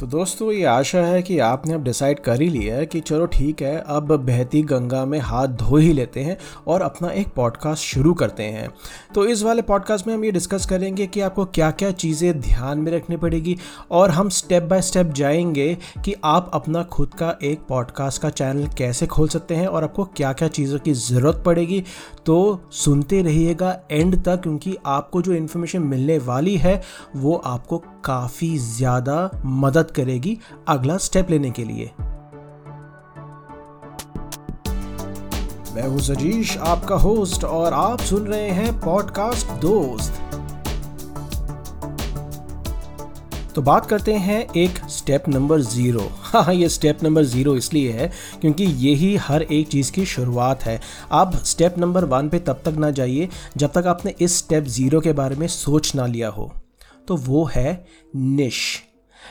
तो दोस्तों, ये आशा है कि आपने अब डिसाइड कर ही लिया है कि चलो ठीक है, अब बहती गंगा में हाथ धो ही लेते हैं और अपना एक पॉडकास्ट शुरू करते हैं। तो इस वाले पॉडकास्ट में हम ये डिस्कस करेंगे कि आपको क्या क्या चीज़ें ध्यान में रखनी पड़ेगी और हम स्टेप बाय स्टेप जाएँगे कि आप अपना खुद का एक पॉडकास्ट का चैनल कैसे खोल सकते हैं और आपको क्या क्या चीज़ों की ज़रूरत पड़ेगी। तो सुनते रहिएगा एंड तक, क्योंकि आपको जो इन्फॉर्मेशन मिलने वाली है, वो आपको काफ़ी ज़्यादा मदद करेगी अगला स्टेप लेने के लिए। मैं हूँ सजीश, आपका होस्ट और आप सुन रहे हैं पॉडकास्ट दोस्त। तो बात करते हैं एक स्टेप नंबर ज़ीरो हाँ ये स्टेप नंबर ज़ीरो इसलिए है क्योंकि यही हर एक चीज़ की शुरुआत है। आप स्टेप नंबर वन पे तब तक ना जाइए जब तक आपने इस स्टेप ज़ीरो के बारे में सोच ना लिया हो। तो वो है निश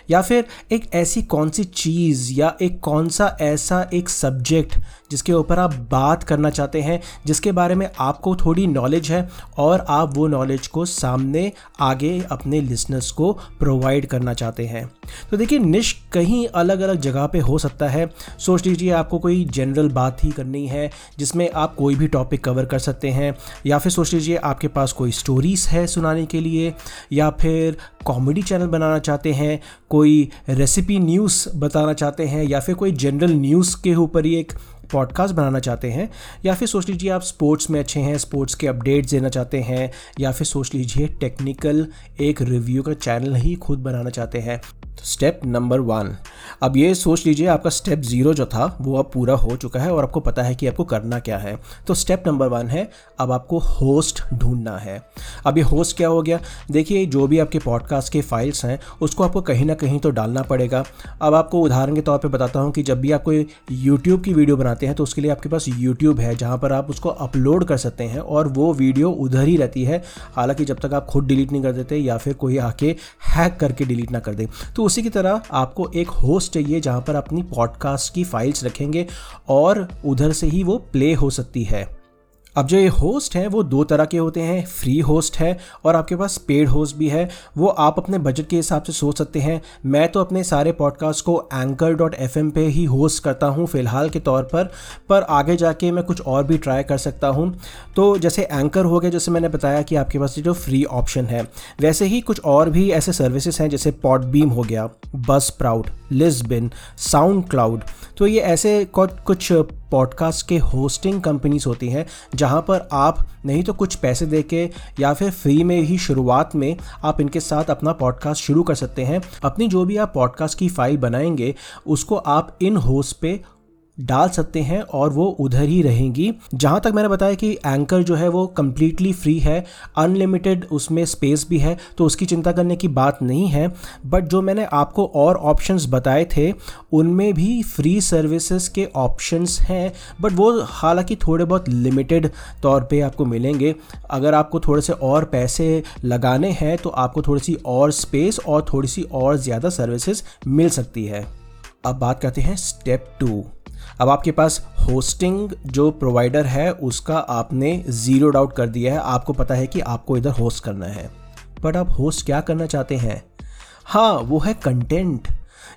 या फिर एक ऐसी कौन सी चीज़ या एक कौन सा ऐसा एक सब्जेक्ट जिसके ऊपर आप बात करना चाहते हैं, जिसके बारे में आपको थोड़ी नॉलेज है और आप वो नॉलेज को सामने आगे अपने लिसनर्स को प्रोवाइड करना चाहते हैं। तो देखिए निश कहीं अलग अलग जगह पे हो सकता है। सोच लीजिए, आपको कोई जनरल बात ही करनी है, जिसमें आप कोई भी टॉपिक कवर कर सकते हैं, या फिर सोच लीजिए, आपके पास कोई स्टोरीज़ है सुनाने के लिए, या फिर कॉमेडी चैनल बनाना चाहते हैं, कोई रेसिपी न्यूज़ बताना चाहते हैं, या फिर कोई जनरल न्यूज़ के ऊपर ही एक पॉडकास्ट बनाना चाहते हैं, या फिर सोच लीजिए आप स्पोर्ट्स में अच्छे हैं स्पोर्ट्स के अपडेट्स देना चाहते हैं, या फिर सोच लीजिए टेक्निकल एक रिव्यू का चैनल ही खुद बनाना चाहते हैं। स्टेप नंबर वन अब ये सोच लीजिए, आपका स्टेप ज़ीरो जो था, वो अब पूरा हो चुका है और आपको पता है कि आपको करना क्या है। तो स्टेप नंबर वन है, अब आपको होस्ट ढूंढना है। अब ये होस्ट क्या हो गया? देखिए, जो भी आपके पॉडकास्ट के फाइल्स हैं, उसको आपको कहीं ना कहीं तो डालना पड़ेगा। अब आपको उदाहरण के तौर पर बताता हूँ कि जब भी आप कोई यूट्यूब की वीडियो बनाते हैं तो उसके लिए आपके पास यूट्यूब है, जहाँ पर आप उसको अपलोड कर सकते हैं और वो वीडियो उधर ही रहती है। हालाँकि जब तक आप खुद डिलीट नहीं कर देते या फिर कोई आके हैक करके डिलीट ना कर दे। तो उसी की तरह आपको एक होस्ट चाहिए जहाँ पर अपनी पॉडकास्ट की फाइल्स रखेंगे और उधर से ही वो प्ले हो सकती है। अब जो ये होस्ट हैं, वो दो तरह के होते हैं। फ्री होस्ट है और आपके पास पेड होस्ट भी है। वो आप अपने बजट के हिसाब से सोच सकते हैं। मैं तो अपने सारे पॉडकास्ट को एंकर डॉट एफ़ पे ही होस्ट करता हूँ फ़िलहाल के तौर पर पर आगे जाके मैं कुछ और भी ट्राई कर सकता हूँ। तो जैसे एंकर हो गया, जैसे मैंने बताया कि आपके पास जो फ्री ऑप्शन है, वैसे ही कुछ और भी ऐसे सर्विसेज़ हैं, जैसे पॉडबीम हो गया बस प्राउड लिस्बिन साउंड क्लाउड तो ये ऐसे कुछ पॉडकास्ट के होस्टिंग कंपनीज़ होती हैं, जहाँ पर आप नहीं तो कुछ पैसे दे के या फिर फ्री में ही शुरुआत में आप इनके साथ अपना पॉडकास्ट शुरू कर सकते हैं। अपनी जो भी आप पॉडकास्ट की फ़ाइल बनाएँगे, उसको आप इन होस्ट पे डाल सकते हैं और वो उधर ही रहेंगी। जहाँ तक मैंने बताया कि एंकर जो है वो कम्प्लीटली फ्री है अनलिमिटेड उसमें स्पेस भी है तो उसकी चिंता करने की बात नहीं है। बट जो मैंने आपको और ऑप्शंस बताए थे, उनमें भी फ्री सर्विसेज़ के ऑप्शंस हैं बट वो हालाँकि थोड़े बहुत लिमिटेड तौर पे आपको मिलेंगे। अगर आपको थोड़े से और पैसे लगाने हैं तो आपको थोड़ी सी और स्पेस और थोड़ी सी और ज़्यादा सर्विसेज़ मिल सकती है। अब बात करते हैं स्टेप टू अब आपके पास होस्टिंग जो प्रोवाइडर है, उसका आपने ज़ीरो डाउट कर दिया है। आपको पता है कि आपको इधर होस्ट करना है। बट आप होस्ट क्या करना चाहते हैं? हाँ वो है कंटेंट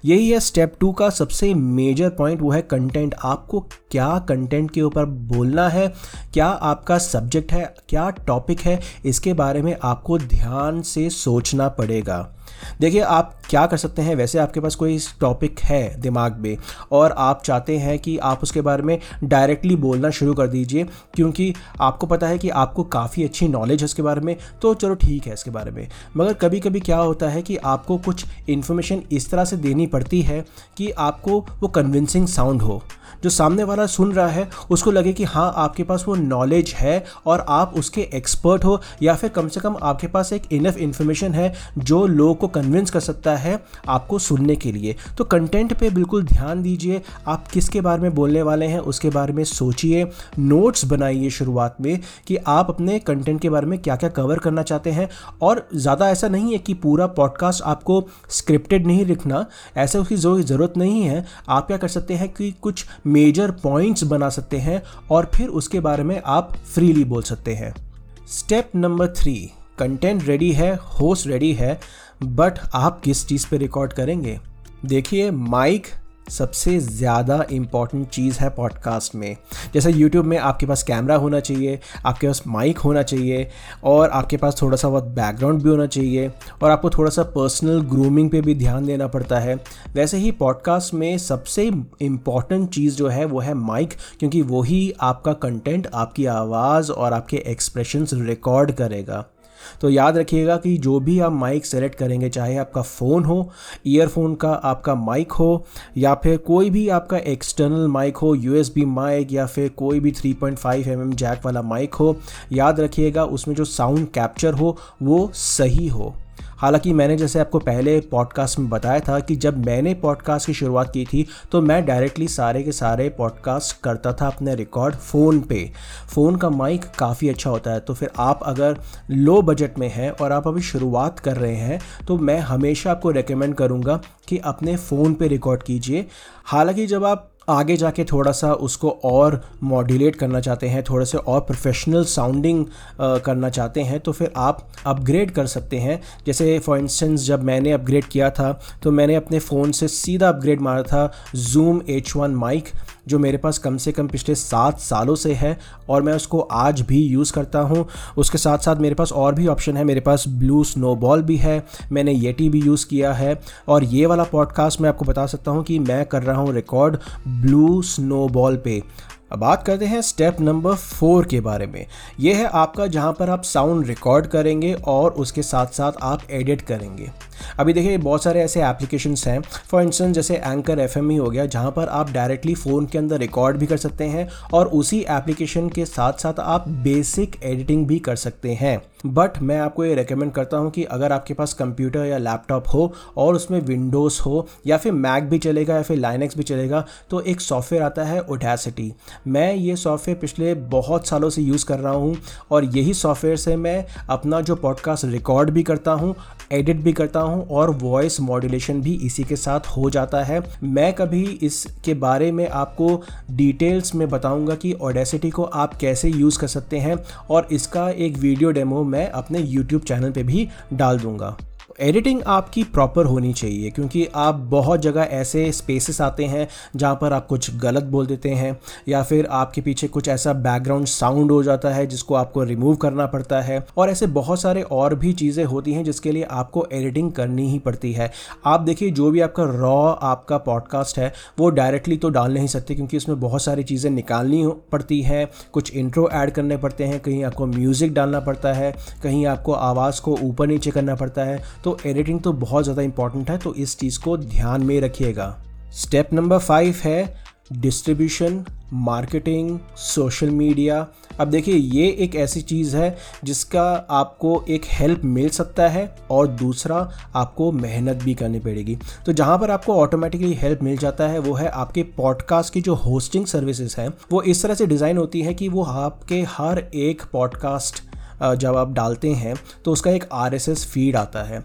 यही है स्टेप टू का सबसे मेजर पॉइंट वो है कंटेंट आपको क्या कंटेंट के ऊपर बोलना है? क्या आपका सब्जेक्ट है? क्या टॉपिक है? इसके बारे में आपको ध्यान से सोचना पड़ेगा। देखिए, आप क्या कर सकते हैं? वैसे आपके पास कोई टॉपिक है दिमाग में, और आप चाहते हैं कि आप उसके बारे में डायरेक्टली बोलना शुरू कर दीजिए, क्योंकि आपको पता है कि आपको काफ़ी अच्छी नॉलेज है इसके बारे में तो चलो ठीक है इसके बारे में। मगर कभी कभी क्या होता है कि आपको कुछ इन्फॉर्मेशन इस तरह से देनी पड़ती है कि आपको वो कन्विंसिंग साउंड हो। जो सामने वाला सुन रहा है, उसको लगे कि हाँ आपके पास वो नॉलेज है और आप उसके एक्सपर्ट हो, या फिर कम से कम आपके पास एक इनफ इन्फॉर्मेशन है जो लोगों को कन्विंस कर सकता है आपको सुनने के लिए। तो कंटेंट पे बिल्कुल ध्यान दीजिए, आप किसके बारे में बोलने वाले हैं, उसके बारे में सोचिए। नोट्स बनाइए शुरुआत में कि आप अपने कंटेंट के बारे में क्या क्या कवर करना चाहते हैं और ज़्यादा ऐसा नहीं है कि पूरा पॉडकास्ट आपको स्क्रिप्टेड नहीं लिखना, ऐसा उसकी ज़रूरत नहीं है। आप क्या कर सकते हैं कि कुछ मेजर पॉइंट्स बना सकते हैं और फिर उसके बारे में आप फ्रीली बोल सकते हैं। Step number three content ready है होस्ट रेडी है बट आप किस चीज़ पे रिकॉर्ड करेंगे? देखिए माइक सबसे ज़्यादा इंपॉर्टेंट चीज़ है पॉडकास्ट में। जैसे यूट्यूब में आपके पास कैमरा होना चाहिए, आपके पास माइक होना चाहिए और आपके पास थोड़ा सा बहुत बैकग्राउंड भी होना चाहिए और आपको थोड़ा सा पर्सनल ग्रूमिंग पे भी ध्यान देना पड़ता है। वैसे ही पॉडकास्ट में सबसे इंपॉर्टेंट चीज़ जो है वो है माइक क्योंकि वही आपका कंटेंट आपकी आवाज़ और आपके एक्सप्रेशंस रिकॉर्ड करेगा। तो याद रखिएगा कि जो भी आप माइक सेलेक्ट करेंगे, चाहे आपका फ़ोन हो ईयरफोन का आपका माइक हो, या फिर कोई भी आपका एक्सटर्नल माइक हो यूएसबी माइक या फिर कोई भी 3.5 पॉइंट mm जैक वाला माइक हो, याद रखिएगा उसमें जो साउंड कैप्चर हो, वो सही हो। हालाँकि मैंने जैसे आपको पहले पॉडकास्ट में बताया था कि जब मैंने पॉडकास्ट की शुरुआत की थी तो मैं डायरेक्टली सारे के सारे पॉडकास्ट करता था अपने रिकॉर्ड फ़ोन पे। फ़ोन का माइक काफ़ी अच्छा होता है। तो फिर आप अगर लो बजट में हैं और आप अभी शुरुआत कर रहे हैं तो मैं हमेशा आपको रिकमेंड करूँगा कि अपने फ़ोन पे रिकॉर्ड कीजिए। हालाँकि जब आप आगे जाके थोड़ा सा उसको और मॉड्यूलेट करना चाहते हैं, थोड़े से और प्रोफेशनल साउंडिंग करना चाहते हैं तो फिर आप अपग्रेड कर सकते हैं। जैसे फॉर इंस्टेंस जब मैंने अपग्रेड किया था तो मैंने अपने फ़ोन से सीधा अपग्रेड मारा था जूम एच वन माइक जो मेरे पास कम से कम पिछले सात सालों से है और मैं उसको आज भी यूज़ करता हूँ। उसके साथ साथ मेरे पास और भी ऑप्शन है। मेरे पास ब्लू स्नोबॉल भी है। मैंने येटी भी यूज़ किया है और ये वाला पॉडकास्ट मैं आपको बता सकता हूँ कि मैं कर रहा हूँ रिकॉर्ड ब्लू स्नोबॉल पे। अब बात करते हैं स्टेप नंबर फोर के बारे में। यह है आपका जहाँ पर आप साउंड रिकॉर्ड करेंगे और उसके साथ साथ आप एडिट करेंगे। अभी देखिए, बहुत सारे ऐसे एप्लीकेशंस हैं। फॉर इंस्टेंस, जैसे एंकर एफ़ ही हो गया, जहाँ पर आप डायरेक्टली फ़ोन के अंदर रिकॉर्ड भी कर सकते हैं और उसी एप्लीकेशन के साथ साथ आप बेसिक एडिटिंग भी कर सकते हैं। बट मैं आपको ये रिकमेंड करता हूँ कि अगर आपके पास कंप्यूटर या लैपटॉप हो और उसमें विंडोज़ हो या फिर मैक भी चलेगा या फिर लाइनेक्स भी चलेगा तो एक सॉफ्टवेयर आता है ओडेसिटी मैं ये सॉफ्टवेयर पिछले बहुत सालों से यूज़ कर रहा हूँ और यही सॉफ्टवेयर से मैं अपना जो पॉडकास्ट रिकॉर्ड भी करता हूँ एडिट भी करता हूँ और वॉइस मॉड्यूलेशन भी इसी के साथ हो जाता है। मैं कभी इसके बारे में आपको डिटेल्स में बताऊँगा कि ओडेसिटी को आप कैसे यूज़ कर सकते हैं और इसका एक वीडियो डेमो मैं अपने यूट्यूब चैनल पे भी डाल दूँगा। एडिटिंग आपकी प्रॉपर होनी चाहिए, क्योंकि आप बहुत जगह ऐसे स्पेसेस आते हैं जहाँ पर आप कुछ गलत बोल देते हैं, या फिर आपके पीछे कुछ ऐसा बैकग्राउंड साउंड हो जाता है जिसको आपको रिमूव करना पड़ता है, और ऐसे बहुत सारे और भी चीज़ें होती हैं जिसके लिए आपको एडिटिंग करनी ही पड़ती है। आप देखिए, जो भी आपका रॉ आपका पॉडकास्ट है, वो डायरेक्टली तो डाल नहीं सकते, क्योंकि उसमें बहुत सारी चीज़ें निकालनी पड़ती हैं, कुछ इंट्रो ऐड करने पड़ते हैं, कहीं आपको म्यूज़िक डालना पड़ता है, कहीं आपको आवाज़ को ऊपर नीचे करना पड़ता है तो एडिटिंग तो बहुत ज़्यादा इंपॉर्टेंट है तो इस चीज़ को ध्यान में रखिएगा। स्टेप नंबर फाइव है डिस्ट्रीब्यूशन मार्केटिंग सोशल मीडिया अब देखिए, ये एक ऐसी चीज़ है जिसका आपको एक हेल्प मिल सकता है और दूसरा आपको मेहनत भी करनी पड़ेगी। तो जहाँ पर आपको ऑटोमेटिकली हेल्प मिल जाता है, वो है आपके पॉडकास्ट की जो होस्टिंग सर्विसेज़ हैं, वो इस तरह से डिज़ाइन होती है कि वो आपके हर एक पॉडकास्ट जब आप डालते हैं तो उसका एक आरएसएस फ़ीड आता है।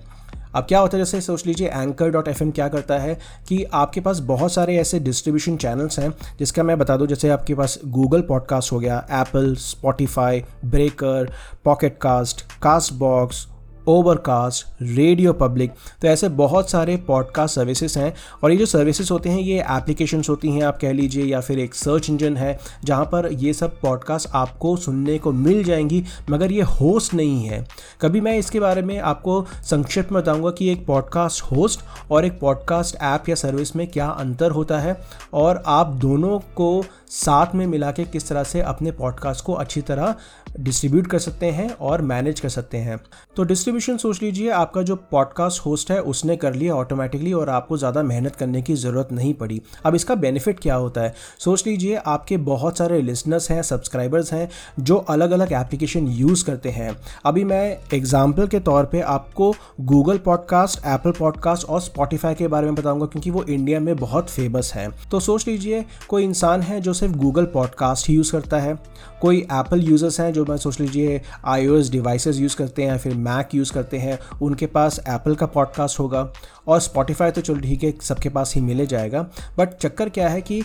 अब क्या होता है, जैसे सोच लीजिए एंकर डॉट एफ़ क्या करता है कि आपके पास बहुत सारे ऐसे डिस्ट्रीब्यूशन चैनल्स हैं, जिसका मैं बता दूँ, जैसे आपके पास गूगल पॉडकास्ट हो गया Apple Spotify Breaker Pocket cast Castbox Overcast, RadioPublic तो ऐसे बहुत सारे पॉडकास्ट सर्विसेज़ हैं और ये जो सर्विसेज़ होते हैं, ये एप्लीकेशंस होती हैं आप कह लीजिए या फिर एक सर्च इंजन है, जहाँ पर ये सब पॉडकास्ट आपको सुनने को मिल जाएँगी, मगर ये होस्ट नहीं है। कभी मैं इसके बारे में आपको संक्षिप्त में बताऊँगा कि एक पॉडकास्ट होस्ट और एक पॉडकास्ट ऐप या सर्विस में क्या अंतर होता है और आप दोनों को साथ में मिला के किस तरह से अपने पॉडकास्ट को अच्छी तरह डिस्ट्रीब्यूट कर सकते हैं और मैनेज कर सकते हैं। तो डिस्ट्रीब्यूशन सोच लीजिए, आपका जो पॉडकास्ट होस्ट है, उसने कर लिया ऑटोमेटिकली और आपको ज़्यादा मेहनत करने की ज़रूरत नहीं पड़ी। अब इसका बेनिफिट क्या होता है? सोच लीजिए, आपके बहुत सारे लिसनर्स हैं सब्सक्राइबर्स हैं, जो अलग अलग एप्लीकेशन यूज़ करते हैं। अभी मैं एग्ज़ाम्पल के तौर पर आपको गूगल पॉडकास्ट एप्पल पॉडकास्ट और स्पॉटिफाई के बारे में बताऊँगा, क्योंकि वो इंडिया में बहुत फ़ेमस है। तो सोच लीजिए, कोई इंसान है जो सिर्फ़ गूगल पॉडकास्ट ही यूज़ करता है, कोई एप्पल यूज़र्स हैं जो मैं सोच लीजिए आई डिवाइसेस यूज़ करते हैं फिर मैक यूज़ करते हैं, उनके पास एप्पल का पॉडकास्ट होगा और स्पॉटिफाई तो चलो ठीक है, सबके पास ही मिले जाएगा। बट चक्कर क्या है कि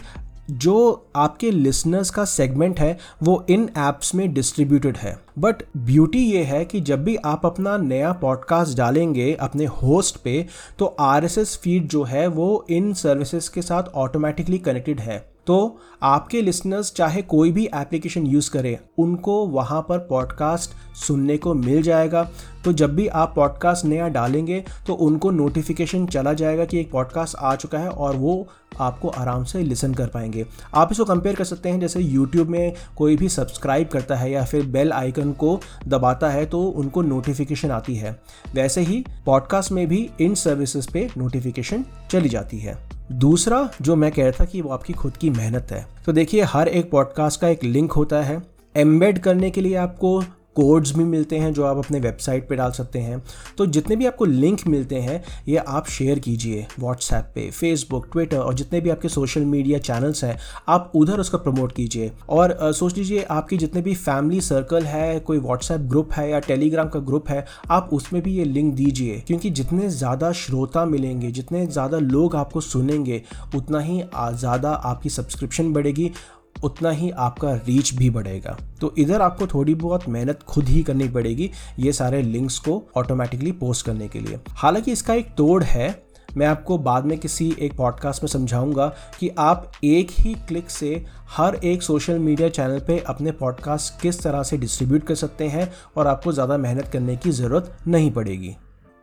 जो आपके लिसनर्स का सेगमेंट है, वो इन एप्स में डिस्ट्रीब्यूटेड है। बट ब्यूटी ये है कि जब भी आप अपना नया पॉडकास्ट डालेंगे अपने होस्ट पे तो आरएसएस फ़ीड जो है, वो इन सर्विसेज़ के साथ ऑटोमेटिकली कनेक्टेड है। तो आपके लिसनर्स चाहे कोई भी एप्लीकेशन यूज़ करें, उनको वहाँ पर पॉडकास्ट सुनने को मिल जाएगा। तो जब भी आप पॉडकास्ट नया डालेंगे तो उनको नोटिफिकेशन चला जाएगा कि एक पॉडकास्ट आ चुका है और वो आपको आराम से लिसन कर पाएँगे। आप इसको कंपेयर कर सकते हैं, जैसे यूट्यूब में कोई भी सब्सक्राइब करता है या फिर बेल आइकन को दबाता है तो उनको नोटिफिकेशन आती है। वैसे ही पॉडकास्ट में भी इन सर्विसेज़ पे नोटिफिकेशन चली जाती है। दूसरा, जो मैं कह रहा था कि वो आपकी खुद की मेहनत है। तो देखिए, हर एक पॉडकास्ट का एक लिंक होता है। एम्बेड करने के लिए आपको कोड्स भी मिलते हैं जो आप अपने वेबसाइट पे डाल सकते हैं। तो जितने भी आपको लिंक मिलते हैं ये आप शेयर कीजिए व्हाट्सएप पे फेसबुक ट्विटर और जितने भी आपके सोशल मीडिया चैनल्स हैं आप उधर उसका प्रमोट कीजिए। और आ, सोच लीजिए आपकी जितने भी फैमिली सर्कल है कोई व्हाट्सएप ग्रुप है या टेलीग्राम का ग्रुप है आप उसमें भी ये लिंक दीजिए। क्योंकि जितने ज़्यादा श्रोता मिलेंगे जितने ज़्यादा लोग आपको सुनेंगे उतना ही ज़्यादा आपकी सब्सक्रिप्शन बढ़ेगी उतना ही आपका रीच भी बढ़ेगा। तो इधर आपको थोड़ी बहुत मेहनत खुद ही करनी पड़ेगी ये सारे लिंक्स को ऑटोमेटिकली पोस्ट करने के लिए। हालाँकि इसका एक तोड़ है, मैं आपको बाद में किसी एक पॉडकास्ट में समझाऊँगा कि आप एक ही क्लिक से हर एक सोशल मीडिया चैनल पे अपने पॉडकास्ट किस तरह से डिस्ट्रीब्यूट कर सकते हैं और आपको ज़्यादा मेहनत करने की ज़रूरत नहीं पड़ेगी।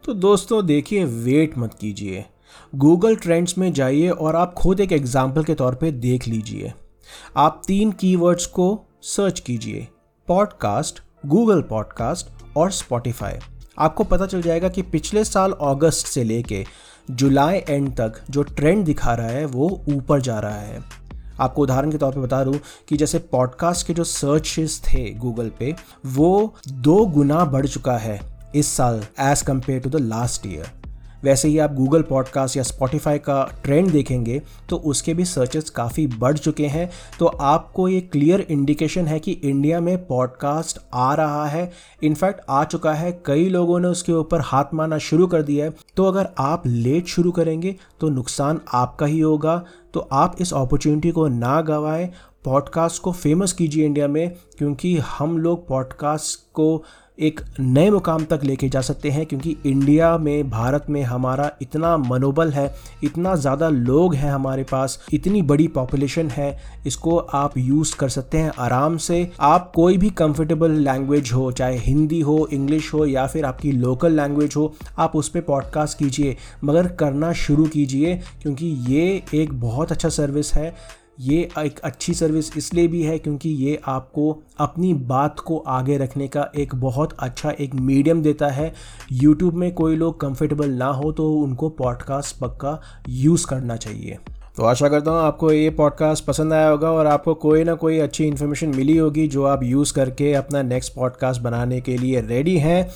तो दोस्तों, देखिए वेट मत कीजिए। गूगल ट्रेंड्स में जाइए और आप खुद एक एग्ज़ाम्पल के तौर पे देख लीजिए। आप तीन कीवर्ड्स को सर्च कीजिए। पॉडकास्ट गूगल पॉडकास्ट और स्पॉटिफाई आपको पता चल जाएगा कि पिछले साल अगस्त से लेके जुलाई एंड तक जो ट्रेंड दिखा रहा है, वो ऊपर जा रहा है। आपको उदाहरण के तौर पे बता दूँ कि जैसे पॉडकास्ट के जो सर्चेस थे गूगल पे, वो दो गुना बढ़ चुका है इस साल as compare to the last year वैसे ही आप गूगल पॉडकास्ट या स्पॉटिफाई का ट्रेंड देखेंगे तो उसके भी सर्चेस काफ़ी बढ़ चुके हैं। तो आपको ये क्लियर इंडिकेशन है कि इंडिया में पॉडकास्ट आ रहा है। इनफैक्ट आ चुका है। कई लोगों ने उसके ऊपर हाथ मारना शुरू कर दिया है। तो अगर आप लेट शुरू करेंगे तो नुकसान आपका ही होगा। तो आप इस अपॉर्चुनिटी को ना गवाएँ। पॉडकास्ट को फ़ेमस कीजिए इंडिया में, क्योंकि हम लोग पॉडकास्ट को एक नए मुकाम तक लेके जा सकते हैं, क्योंकि इंडिया में, भारत में हमारा इतना मनोबल है, इतना ज़्यादा लोग हैं हमारे पास, इतनी बड़ी पॉपुलेशन है, इसको आप यूज़ कर सकते हैं आराम से। आप कोई भी कंफर्टेबल लैंग्वेज हो, चाहे हिंदी हो इंग्लिश हो, या फिर आपकी लोकल लैंग्वेज हो, आप उस पर पॉडकास्ट कीजिए, मगर करना शुरू कीजिए, क्योंकि ये एक बहुत अच्छा सर्विस है। ये एक अच्छी सर्विस इसलिए भी है क्योंकि ये आपको अपनी बात को आगे रखने का एक बहुत अच्छा एक मीडियम देता है। यूट्यूब में कोई लोग कंफर्टेबल ना हो तो उनको पॉडकास्ट पक्का यूज़ करना चाहिए। तो आशा करता हूँ आपको ये पॉडकास्ट पसंद आया होगा और आपको कोई ना कोई अच्छी इन्फॉर्मेशन मिली होगी जो आप यूज़ करके अपना नेक्स्ट पॉडकास्ट बनाने के लिए रेडी हैं।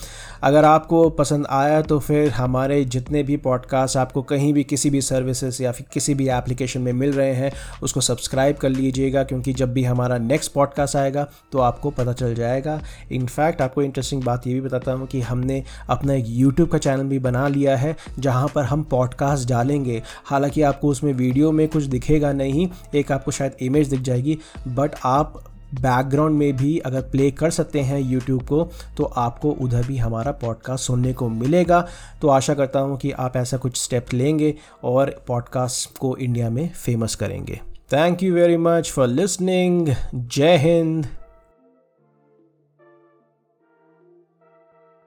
अगर आपको पसंद आया तो फिर हमारे जितने भी पॉडकास्ट आपको कहीं भी किसी भी सर्विसेज़ या फिर किसी भी एप्लीकेशन में मिल रहे हैं, उसको सब्सक्राइब कर लीजिएगा क्योंकि जब भी हमारा नेक्स्ट पॉडकास्ट आएगा तो आपको पता चल जाएगा। इनफैक्ट आपको इंटरेस्टिंग बात ये भी बताता हूँ कि हमने अपना एक यूट्यूब का चैनल भी बना लिया है, जहाँ पर हम पॉडकास्ट डालेंगे। हालाँकि आपको उसमें वीडियो में कुछ दिखेगा नहीं, एक आपको शायद इमेज दिख जाएगी बट आप बैकग्राउंड में भी अगर प्ले कर सकते हैं यूट्यूब को तो आपको उधर भी हमारा पॉडकास्ट सुनने को मिलेगा। तो आशा करता हूँ कि आप ऐसा कुछ स्टेप लेंगे और पॉडकास्ट को इंडिया में फ़ेमस करेंगे। Thank you very much for listening जय हिंद